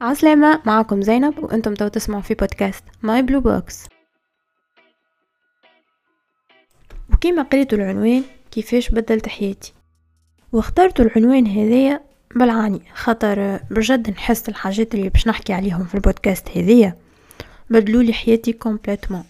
عسلامة معكم زينب وأنتم تو تسمعوا في podcast My Blue Box وكيما قريتوا العنوان كيفاش بدلت حياتي؟ واخترت العنوان هذايا بالعاني خاطر بجد نحس الحاجات اللي باش نحكي عليهم في البودكاست هذيا بدلوا لي حياتي complètement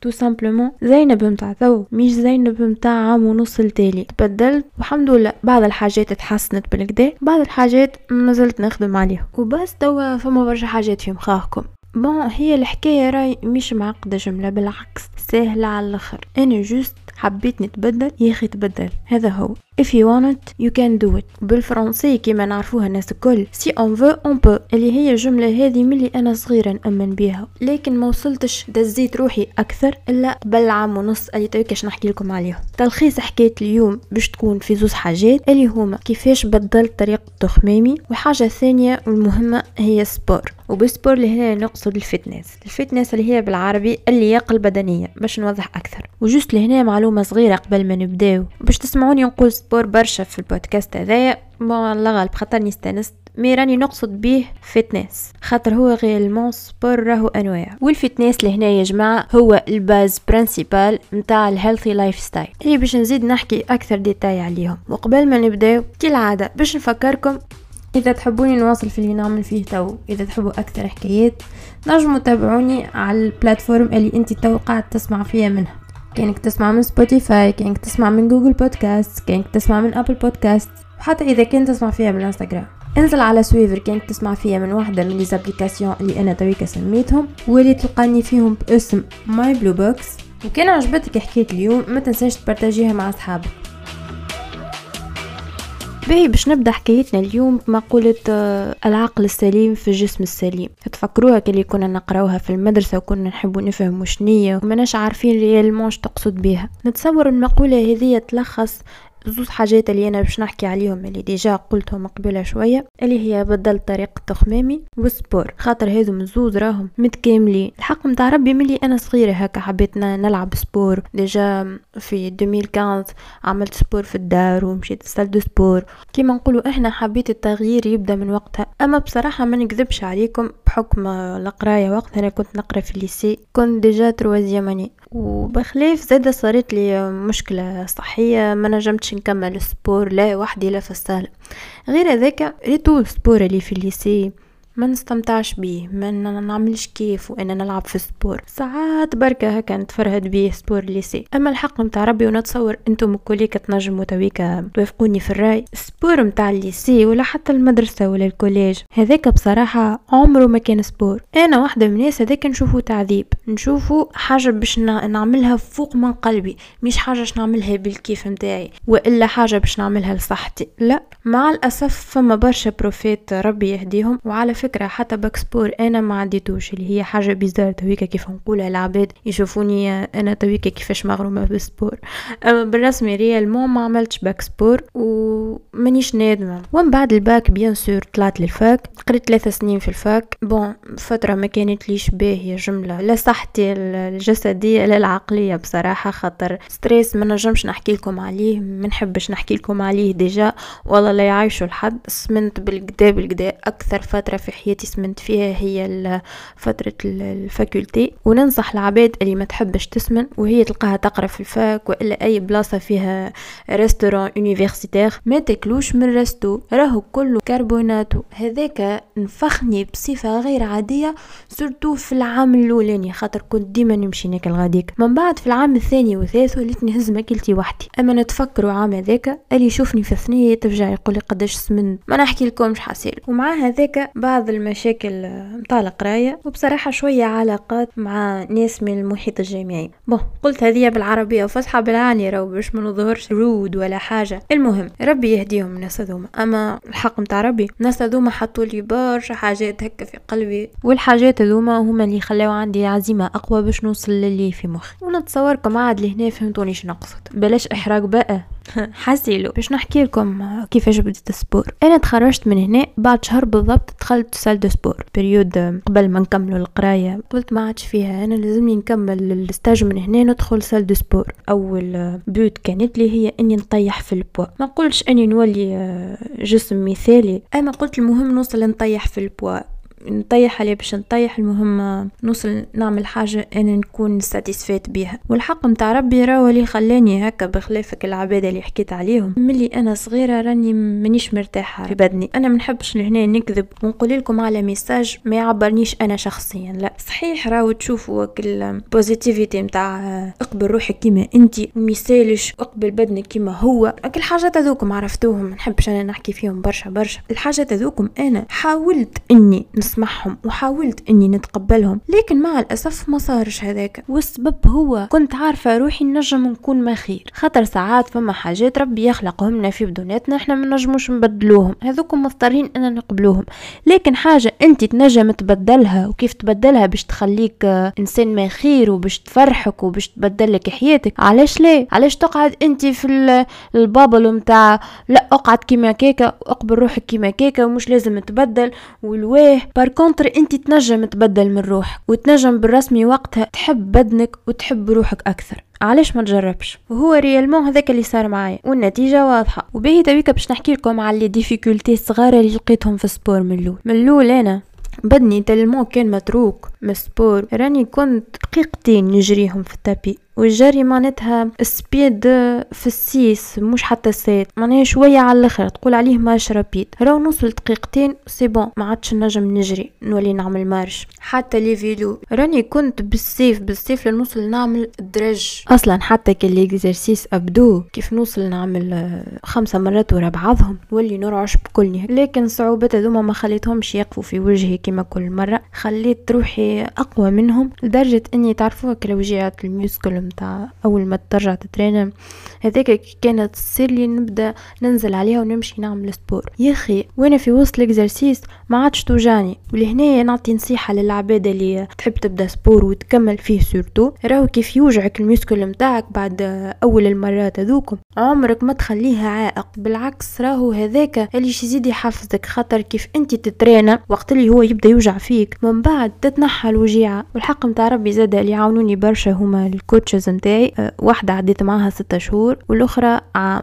tout simplement زينب متاع تو مش زينب متاع عام ونص التالي. تبدلت والحمد لله بعض الحاجات تحسنت بالكدا بعض الحاجات مازلت نخدم عليها. وبس توا فما برشا حاجات في مخاخكم bon هي الحكاية راي مش معقدة جملة بالعكس سهلة على الآخر. أنا juste حبيت نتبدل يا أخي تبدل. هذا هو. If you want it you can do it. بالفرنسي كما نعرفوها الناس الكل. Si on veut on peut. اللي هي الجملة هذه ملي أنا صغيرة نأمن بيها. لكن ما وصلتش دزيت روحي أكثر. الا قبل عام ونص. اللي توكش نحكي لكم عليهم تلخيص حكاية اليوم باش تكون في زوز حاجات. اللي هما كيفاش بدلت طريقة تخمامي. وحاجة ثانية والمهمة هي sport وب sport اللي هنا نقصد ال fitness. ال fitness اللي هي بالعربي اللياقة البدنية باش نوضح أكثر. و juste لهنا معلومة صغيرة قبل ما نبداو. باش تسمعوني نقول sport برشا في البودكاست هذايا bon الله غالب خاطرني استانست. mais راني نقصد به fitness. خاطر هو réellement sport راهو أنواع. وال fitness لهنا يا جماعة هو ال base principale نتاع ال healthy lifestyle اللي باش نزيد نحكي أكثر ديتاي عليهم. وقبل ما نبداو كالعادة باش نفكركم إذا تحبوني نواصل في اللي نعمل فيه تو إذا تحبوا أكثر حكايات نجموا تابعوني على ال plateforme اللي انت تو قاعد تسمع فيها منها. كأنك تسمع من Spotify كأنك تسمع من Google Podcast كأنك تسمع من Apple Podcast وحتى إذا كنت تسمع فيها من الانستغرام انزل على swiper كأنك تسمع فيها من واحدة من les applications اللي أنا تويكا سميتهم واللي تلقاني فيهم باسم My Blue Box وكان عجبتك حكاية اليوم ما تنساش تبارتاجيها مع أصحابك. باهي باش نبدأ حكايتنا اليوم بمقولة آه، العقل السليم في الجسم السليم. تفكروها كلي كنا نقراوها في المدرسة وكنا نحبوا نفهموا شنية ومناش عارفين réellement تقصد بها نتصور المقولة هذه تلخص زوز حاجات اللي أنا باش نحكي عليهم اللي déjà قلتهم قبل شوية اللي هي بدل طريقة تخمامي وال sport خاطر هذو زوز راهم متكاملين. الحق متاع ربي ملي أنا صغيرة هكا حبيت نلعب sport. déjà في 2015 عملت sport في الدار ومشيت ل salle de sport. كيما نقولوا إحنا حبيت التغيير يبدأ من وقتها. أما بصراحة ما نكذبش عليكم بحكم القراية وقتها أنا كنت نقرأ في ال lycée. كنت déjà troisième وبخلاف زادة صارت لي مشكلة صحية ما نجمتش نكمل ال sport لا وحدي لا في الصالة. غير هذاك ريتو ال sport اللي في ال lycée. ما نستمتعش بيه ما نعملش كيف وأنا نلعب في sport. ساعات بركة هكا نتفرهد بيه sport lycée أما الحق متاع ربي ونتصور أنتم كليك تنجموا تويكا توافقوني في الرأي. sport متاع ال lycée ولا حتى المدرسة ولا ال collège هذاك بصراحة عمره ما كان sport. أنا واحدة من الناس هذاك نشوفه تعذيب نشوفه حاجة باش نعملها فوق من قلبي مش حاجة باش نعملها بالكيف متاعي وإلا حاجة باش نعملها لصحتي. لا مع الأسف فما برشا بروفيت ربي يهديهم وعلى فكرة فكرة حتى bac sport أنا ما عديتوش اللي هي حاجة bizarre تويكا كيف نقولها العباد يشوفوني أنا تويكا كيفاش مغرومة بال sport. أما بالرسمي réellement ما عملتش bac sport ومانيش نادمة. ومن بعد ال bac bien sûr طلعت لل fac قريت ثلاثة سنين في ال fac. bon فترة ما كانت ليش باهية جملة. لا صحتي الجسدية لا العقلية بصراحة خاطر stress ما نجمش نحكي لكم عليه ما نحبش نحكي لكم عليه déjà. والله لا يعيشوا الحد سمنت بالقدا بالقدا أكثر فترة في حياتي سمنت فيها هي فترة ال faculté. وننصح العباد اللي ما تحبش تسمن وهي تلقاها تقرا في ال fac وإلا أي بلاصة فيها restaurant universitaire ما تاكلوش من resto راهو كله كربوناتو هذاك نفخني بصفة غير عادية surtout في العام الأولاني خاطر كنت ديما نمشي ناكل غاديك. من بعد في العام الثاني والثالث وليت نهز ماكلتي وحدي. أما نتفكروا عام هذاك اللي يشوفني في الثنية تفجع يقول لي قداش سمنت. ما نحكي لكمش حاسيل ومع هذاك بعض المشاكل متاع القراية وبصراحة شوية علاقات مع ناس من المحيط الجامعي. bon قلت هذه بالعربية وفصحى بالعاني رو باش ما نظهرش rude ولا حاجة. المهم ربي يهديهم الناس هذوما. أما الحق متاع ربي الناس هذوما حطوا لي برشا حاجات هكا في قلبي. والحاجات هذوما هما اللي خلاو عندي عزيمة أقوى باش نوصل للي في مخي. ونتصوركم عاد لهنا فهمتوني نقصد. بلاش إحراق بقى. حسيلو. باش نحكي لكم كيفاش بديت السبور. أنا تخرجت من هنا بعد شهر بالضبط دخلت دخلت salle de sport période قبل ما نكملوا القراية قلت ما عادش فيها أنا لازمني نكمل ال stage من هنا ندخل salle de sport. أول but كانت لي هي إني نطيح في البوا. ما قلتش إني نولي آه، جسم مثالي أما قلت المهم نوصل نطيح في البوا. نطيح عليه باش نطيح المهم نوصل نعمل حاجة أنا نكون satisfaite بيها. والحق متاع ربي راهو اللي خلاني هكا بخلافك العبادة اللي حكيت عليهم. ملي أنا صغيرة راني مانيش مرتاحة في بدني. أنا منحبش لهنا نكذب ونقول لكم على message ما يعبرنيش أنا شخصيا لا. صحيح راهو تشوفوا ال positivity متاع اقبل روحك كيما أنت وميسالش اقبل بدنك كيما هو. كل حاجات هذوكم عرفتوهم نحبش أنا نحكي فيهم برشا برشا. الحاجات هذوكم أنا حاولت إني نسمعهم وحاولت إني نتقبلهم لكن مع الأسف ما صارش هذاك. والسبب هو كنت عارفة روحي نجم نكون ما خير. خاطر ساعات فما حاجات ربي يخلقهم لنا في بدوناتنا إحنا ما نجموش نبدلوهم. هذوكم مضطرين أن نقبلوهم. لكن حاجة أنت تنجم تبدلها وكيف تبدلها باش تخليك إنسان ما خير وباش تفرحك وباش تبدل لك حياتك علاش ليه علاش تقعد أنت في ال bubble متاع لا أقعد كيما كيكا واقبل روحك كيما كيكا ومش لازم تبدل voilà par contre انت تنجم تبدل من روحك وتنجم بالرسمي وقتها تحب بدنك وتحب روحك أكثر. علاش ما تجربش؟ وهو réellement هذاك اللي صار معايا والنتيجة واضحة. وباهي تويكا باش نحكي لكم على les difficultés الصغار اللي لقيتهم في ال sport من الأول. من الأول أنا بدني tellement كان متروك من ال sport. راني كنت دقيقتين نجريهم في ال tapis. والجري معناتها speed في ال six مش حتى sept معناها شوية على الآخر تقول عليه marche rapide راهو نوصل دقيقتين c'est bon ما عادش نجم نجري نولي نعمل marche. حتى les vélos. راني كنت بالسيف بالسيف لنوصل نعمل درج أصلا حتى كي les exercices abdos. كيف نوصل نعمل خمسة مرات ورا بعضهم؟ نولي نرعش بكلني لكن صعوبات هذوما ما خليتهمش يقفوا في وجهي كما كل مرة. خليت روحي أقوى منهم لدرجة إني تعرفوها كالوجيعات ال muscles متاع أول ما ترجع تترينا هذاك كانت تصير لي نبدأ ننزل عليها ونمشي نعمل sport يا أخي وأنا في وسط ال exercice ما عادش توجعني. ولهنا نعطي نصيحة للعباد اللي تحب تبدأ sport وتكمل فيه surtout راهو كيف يوجعك ال muscle متاعك بعد أول المرات هذوكم. عمرك ما تخليه عائق. بالعكس راهو هذاك اللي يزيد يحفزك. خاطر كيف أنت تترينا وقت اللي هو يبدأ يوجع فيك. من بعد تتنحى الوجيعة. والحق متاع ربي زاد اللي يعاونوني برشا هما ال coaches نتاعي أه واحدة عديت معاها ستة شهور والأخرى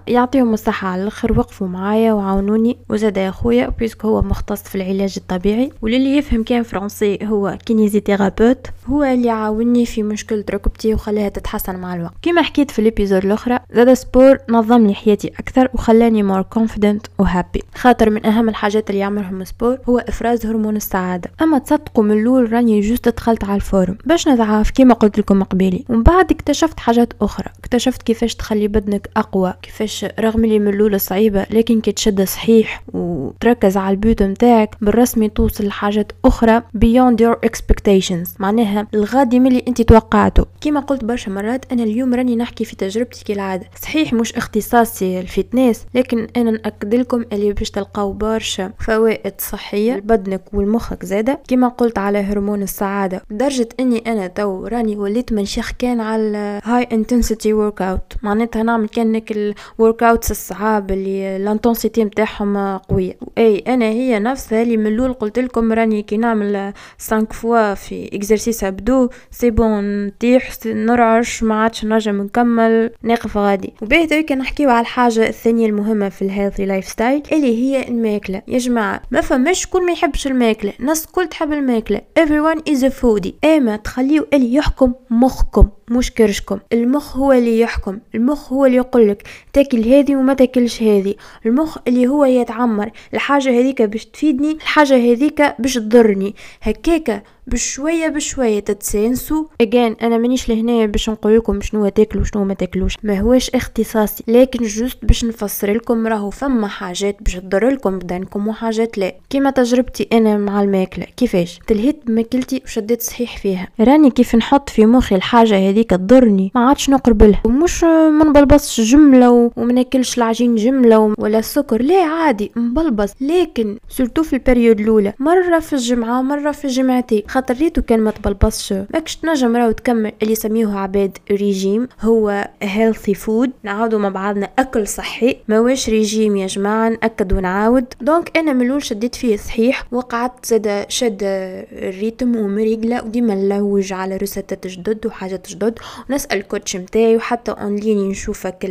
يعطيهم الصحة على الأخر وقفوا معايا وعاونوني. وزاد يا خويا puisque هو مختص في العلاج الطبيعي وللي يفهم كان فرنسي هو kinésithérapeute هو اللي عاوني في مشكلة ركبتي وخلاها تتحسن مع الوقت. كما حكيت في ال épisode الأخرى زاد sport نظم لي حياتي أكثر وخلاني more confident و happy خاطر من أهم الحاجات اللي يعملهم sport هو إفراز هرمون السعادة. أما تصدقوا من الأول راني juste دخلت على ال forme. باش نتعاف كما قلت لكم قبيلي. ومن بعد اكتشفت حاجات أخرى. اكتشفت كيفاش تخلي بدنك أقوى كيفاش رغم اللي من الأول صعيبة لكن كي تشد صحيح وتركز على ال but متاعك بالرسمي توصل لحاجات أخرى beyond your expectations. معناها الغادي من اللي أنت توقعته. كما قلت برشا مرات أنا اليوم راني نحكي في تجربتي كالعادة. صحيح مش اختصاصي ال fitness لكن أنا نأكد لكم اللي باش تلقاو برشا فوائد صحية. لبدنك والمخك زاده كما قلت على هرمون السعادة. لدرجه إني أنا تو راني وليت ما نشيخ كان على high intensity workout معناتها نعمل كان ال workouts الصعاب اللي ال intensity نتاعهم قوية. إي أنا هي نفسها اللي من الأول قلت لكم راني كي نعمل 5 fois في exercice abdos c'est bon نطيح نرعش ما عادش نجم نكمل نقف غادي. وبيه تويك نحكيو على الحاجة الثانية المهمة في ال healthy lifestyle اللي هي الماكلة. يا جماعة ما فماش شكون ما يحبش الماكلة. الناس الكل تحب الماكلة. Everyone is a foodie. أما تخليو اللي يحكم مخكم. مش كرشكم. المخ هو اللي يحكم. المخ هو اللي يقولك تاكل هذه وما تاكلش هذه. المخ اللي هو يتعمر. الحاجة هذيك باش تفيدني الحاجة هذيك باش تضرني. هكاكا بشوية بشوية تستانسوا. اجان أنا مانيش لهنا باش نقول لكم شنو تاكلوا وشنو ما تاكلوش. ما هوش اختصاصي. لكن juste باش نفسر لكم راهو فما حاجات باش تضر لكم بدنكم وحاجات لا. كيما تجربتي أنا مع الماكلة. كيفاش؟ تلهيت بماكلتي وشديت صحيح فيها. راني كيف نحط في مخي الحاجة هذيك تضرني. ما عادش نقربلها ومش ما نبلبصش جملة وما ناكلش العجين جملة ولا السكر. لا عادي مبلبص لكن surtout في ال période الأولى مرة في الجمعة مره في الجمعتين. خاطر ريتو كان ما تبلبصش. ماكش تنجم راهو تكمل اللي يسميوه عباد ريجيم. هو healthy food نعاودو مع بعضنا أكل صحي. ماوش ريجيم يا جماعة نأكد ونعاود. donc أنا من الأول شديت فيه صحيح. وقعدت زاد شد ال rythme ومريقلة. وديما نلوج على recette ات جدد وحاجات جدد ونسأل ال coach متاعي وحتى en ligne نشوفك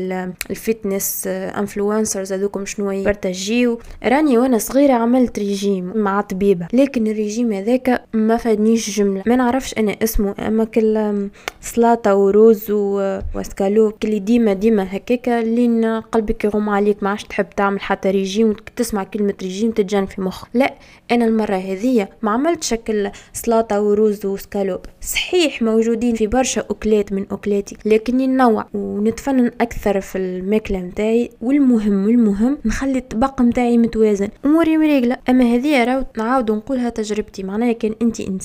ال fitness influencers هذوكم شنو يبارتاجيو راني وأنا صغيرة عملت ريجيم مع طبيبة. لكن الريجيم هذاك ما فادنيش جملة. ما نعرفش أنا اسمه أما كل سلاطة وروز واسكالوب كل ديما ديما هكاكا لين قلبك يغم عليك ما عادش تحب تعمل حتى ريجيم تسمع كلمة ريجيم تتجن في مخ لا أنا المرة هذية ما عملت شكل سلاطة وروز وسكالوب صحيح موجودين في برشا أكلات من أكلاتي لكني ننوع ونتفنن أكثر في الماكلة متاعي. والمهم والمهم نخلي الطبق متاعي متوازن. أموري مريقلة. أما هذه راهو نعاود نقولها تجربتي. معناها كان انت إنسان.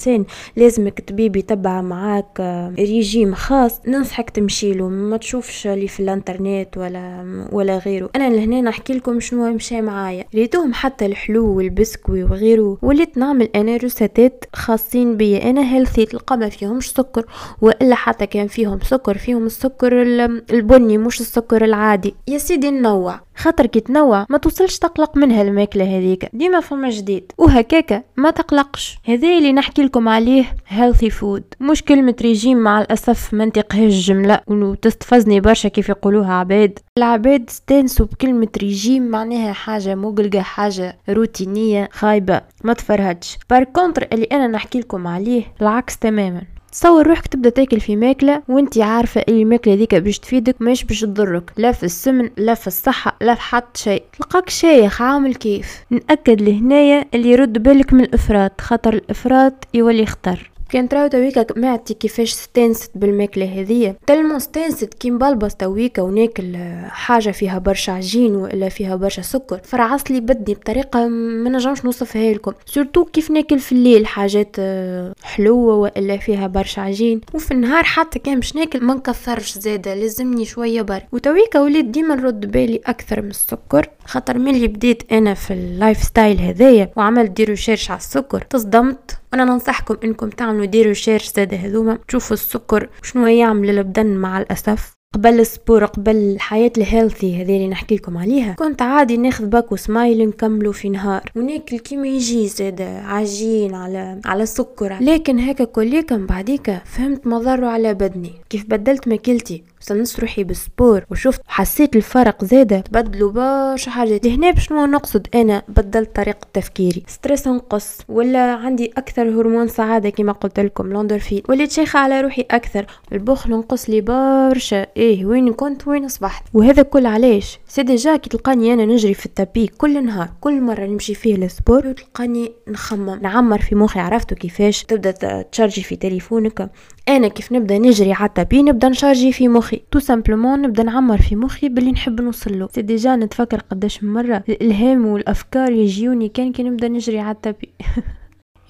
لازمك طبيب يتبع معاك آه، ريجيم خاص. ننصحك تمشي له ما تشوفش اللي في الإنترنت ولا ولا غيره. أنا لهنا نحكي لكم شنو مشى معايا. ريتوهم حتى الحلو وال biscuits وغيره. وليت نعمل أنا recette ات خاصين بيا. أنا healthy تلقى ما فيهمش سكر. وإلا حتى كان فيهم سكر فيهم السكر البني مش السكر العادي. يا سيدي ننوع خاطر كي تنوع ما توصلش تقلق منها الماكله هذيك. ديما فما جديد. وهكاكا ما تقلقش. هذا اللي نحكي لكم عليه healthy food. مش كلمة ريجيم مع الأسف ما نطيقهاش الجملة. وتستفزني برشا كيف يقولوها عباد. العباد استانسوا بكلمة ريجيم معناها حاجة مقلقة حاجة روتينية خايبة. ما تفرهدش. par contre اللي أنا نحكي لكم عليه العكس تماما. تصور روحك تبدأ تاكل في ماكلة وانت عارفة اللي الماكله ديك باش تفيدك مش باش تضرك. لا في السمن لا في الصحة لا في حتى شيء. تلقاك شايخ عامل كيف. نأكد لهنايا اللي يرد بالك من الإفراط خاطر الإفراط يولي خطر. كان تراو تويكا معدتي كيفاش ستانست بالماكلة هذية تلمو ستانست كي مبلبس تويكا وناكل حاجة فيها برشا عجين ولا فيها برشا سكر. فرعص لي بدني بطريقة ما نجمش نوصفها لكم. surtout كيف ناكل في الليل حاجات آه، حلوة ولا فيها برشا عجين. وفي النهار حتى كان باش ناكل ما نكثرش زادة لازمني شوية بر وتويكا وليت ديما نرد بالي أكثر من السكر. خاطر ملي بديت أنا في ال lifestyle هذايا وعملت des recherches على السكر تصدمت. وأنا ننصحكم إنكم تعملوا des recherches زاد هذوما تشوفوا السكر شنو يعمل للبدن مع الأسف. قبل ال sport قبل الحياة ال healthy هذه اللي نحكي لكم عليها كنت عادي ناخذ باكو سمايل نكملو في نهار. وناكل كيما يجي زاد عجين على على سكر لكن هكا كليكا بعديك فهمت مضره على بدني. كيف بدلت ماكلتي؟ وصلت روحي بال sport. وشفت حسيت الفرق زاده تبدلوا برشا حاجات. لهنا بشنو نقصد أنا بدلت طريقة تفكيري. stress نقص ولا عندي أكثر هرمون سعادة كما قلت لكم l'endorphine وليت شيخة على روحي أكثر. البخل نقص لي برشا. إيه وين كنت وين أصبحت؟ وهذا كل علاش؟ c'est déjà كي تلقاني أنا نجري في ال tapis كل نهار. كل مرة نمشي فيه لل sport وتلقاني نخمم. نعمر في مخي عرفتوا كيفاش؟ تبدأ تشارجي في تليفونك. أنا كيف نبدأ نجري على ال tapis نبدأ نشارجي في مخي. tout simplement نبدأ نعمر في مخي باللي نحب نوصل له. c'est déjà نتفكر قداش مرة الألهام والأفكار يجيوني كان كي نبدأ نجري على ال tapis.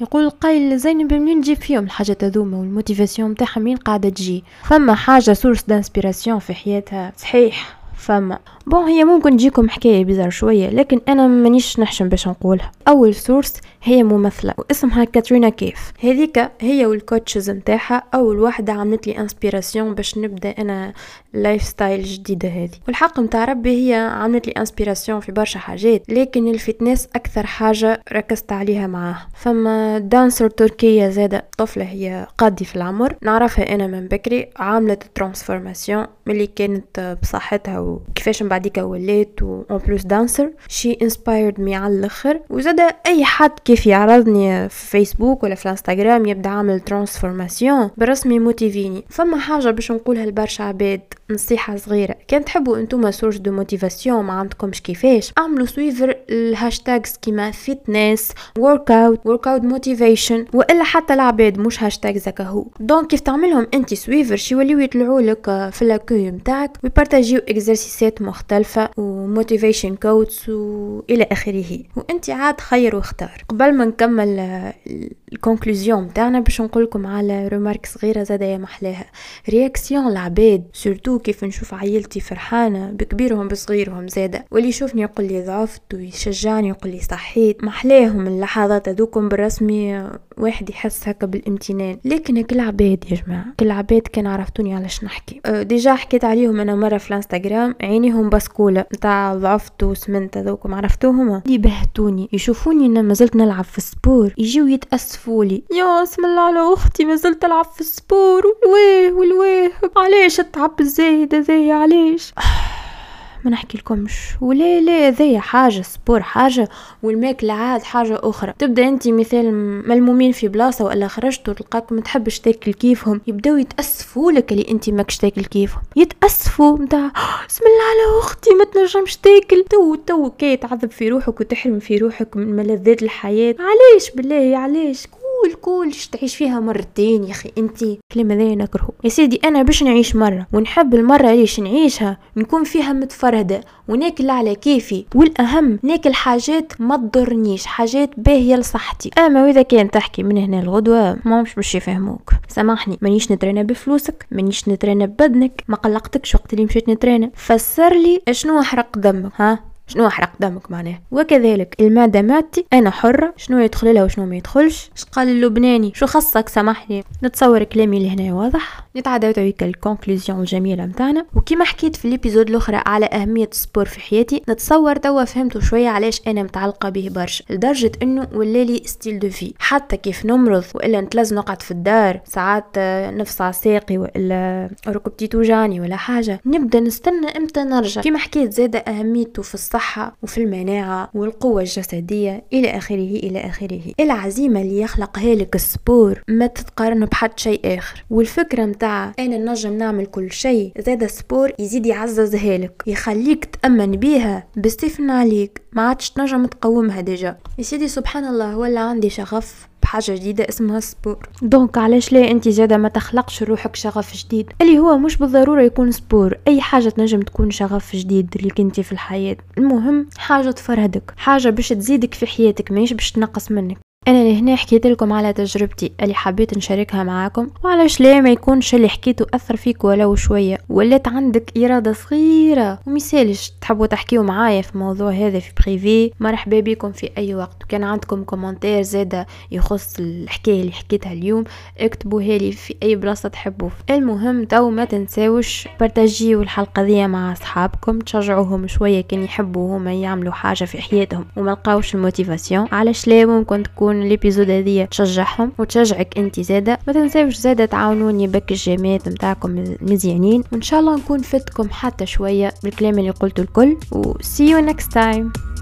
يقول القايل زينب منين نجيب فيهم الحاجات هذوما وال motivation متاعها منين قاعدة تجي فما حاجة source d'inspiration في حياتها. صحيح. فما. bon هي ممكن تجيكم حكاية bizarre شوية لكن أنا مانيش نحشم باش نقولها. أول source هي ممثلة واسمها كاترينا كايف. هذيك هي وال coaches نتاعها أول واحدة عملت لي inspiration باش نبدأ أنا lifestyle جديدة هذه. والحق نتاع ربي هي عملت لي inspiration في برشا حاجات لكن ال fitness أكثر حاجة ركزت عليها معاها. فما danseuse تركية زادة طفلة هي قادي في العمر نعرفها أنا من بكري عملت transformation ملي كانت بصحتها وكيفاش من بعديك ولات و en plus dancer she inspired me على الأخر. وزاد أي حد كيف يعرضني في فيسبوك ولا في الإنستغرام يبدأ عامل transformation برسمي motivé ني فما حاجة باش نقولها لبرشا عباد نصيحة صغيرة. كان تحبوا انتوما source de motivation ما عندكمش كيفاش؟ اعملوا suivre ال hashtags كيما fitness workout workout motivation وإلا حتى العباد مش هاشتاج زكا هو. donc كيف تعملهم انت suivre شي يوليو يطلعوا لك في l'accueil نتاعك وي partagé و exercice ات مختلفة و motivation quotes والى آخره. وأنت عاد خير واختار. قبل ما نكمل ال conclusion تاعنا باش نقولكم على remarque صغيرة زادة يا محلاها. réaction العباد surtout كيف نشوف عائلتي فرحانة بكبيرهم بصغيرهم زادة. واللي يشوفني يقول لي ضعفت ويشجعني يقول لي صحيت. محلاهم اللحظات هذوكم بالرسمي واحد يحس هكا بالامتنان. لكن كل عباد يا جماعة كل عباد كان عرفتوني علاش نحكي. أه déjà حكيت عليهم أنا مرة في الانستغرام عينيهم بسكوله نتاع ضعفت وسمنت هذوكم عرفتوهم اللي بهتوني يشوفوني أنا مازلت نلعب في ال sport يجيو يتأسفوا لي. يا اسم الله على أختي مازلت تلعب في ال sport. والويه والويه علاش تعب الزايد هذايا علاش ما نحكي لكمش. ولا لا ذي حاجة sport حاجة والماكلة عاد حاجة أخرى. تبدأ أنت مثال ملمومين في بلاصة ولا خرجت وتلقاك ما تحبش تاكل كيفهم يبداو يتأسفوا لك اللي أنت ماكش تاكل كيفهم. يتأسفوا متاع بسم الله على أختي ما تنجمش تاكل. تو تو كي تعذب في روحك وتحرم في روحك من ملذات الحياة. علاش بالله؟ علاش؟ كل كل تعيش فيها مرتين يا أخي. انت كلمة ذي نكرهه يا سيدي أنا باش نعيش مرة ونحب المرة ليش نعيشها نكون فيها متفردة وناكل على كيفي. والأهم ناكل حاجات ما تضرنيش حاجات باهية لصحتي. أما وإذا كان تحكي من هنا الغدوة ما مش باش يفهموك. سامحني مانيش نترينا بفلوسك مانيش نترينا ببدنك ما قلقتكش وقت اللي مشيت نترينا فسر لي شنو حرق دمك ها؟ شنو احرق دمك معناه وكذلك المعدة معدتي أنا حرة شنو يدخل لها وشنو ما يدخلش؟ اش قال اللبناني؟ شو خصك سامحني نتصور كلامي لهنا واضح؟ نتعدى تويك ال conclusion الجميلة متاعنا. وكما حكيت في ال épisode الأخرى على أهمية ال sport في حياتي نتصور توا فهمتوا شوية علاش أنا متعلقة به برشا. لدرجة إنه ولا لي style de vie حتى كيف نمرض وإلا نتلز نقعد في الدار ساعات نفصع ساقي وإلا ركبتي توجعني ولا حاجة. نبدأ نستنى إمتى نرجع. كما حكيت زادة أهميته في الصحة الصحة وفي المناعة والقوة الجسدية إلى آخره إلى آخره. العزيمة اللي يخلقها لك ال sport ما تتقارن بحد شيء آخر. والفكرة متاع أنا نجم نعمل كل شيء زاد ال sport يزيد يعززها لك يخليك تأمن بيها بستفن عليك ما عادش تنجم تقومها déjà. يا سيدي سبحان الله ولا عندي شغف. بحاجة جديدة اسمها sport. donc علاش لا؟ انت زاده ما تخلقش روحك شغف جديد. اللي هو مش بالضرورة يكون sport. أي حاجة تنجم تكون شغف جديد اللي كنتي في الحياة. المهم حاجة تفرهدك. حاجة باش تزيدك في حياتك ماهيش باش تنقص منك. أنا لهنا حكيت لكم على تجربتي اللي حبيت نشاركها معاكم وعلاش لا ما يكونش اللي حكيته أثر فيك ولو شوية ولات عندك إرادة صغيرة. ومثالش تحبوا تحكيوا معايا في الموضوع هذا في privé مرحبا بكم في أي وقت. وكان عندكم commentaire زاده يخص الحكاية اللي حكيتها اليوم اكتبوها لي في أي بلاصة تحبوا المهم تو ما تنساوش partagé و الحلقة دي مع أصحابكم تشجعوهم شوية كان يحبوا هما يعملوا حاجة في حياتهم وما لقاوش ال motivation. علاش لا ممكن تكون تكون ال épisode هذيا تشجعهم وتشجعك أنت زادة. ما تنساوش زادة تعاونوني بك ال j'aime ات نتاعكم مزيانين. وإن شاء الله نكون فتكم حتى شوية بالكلام اللي قلته الكل. و see you next time.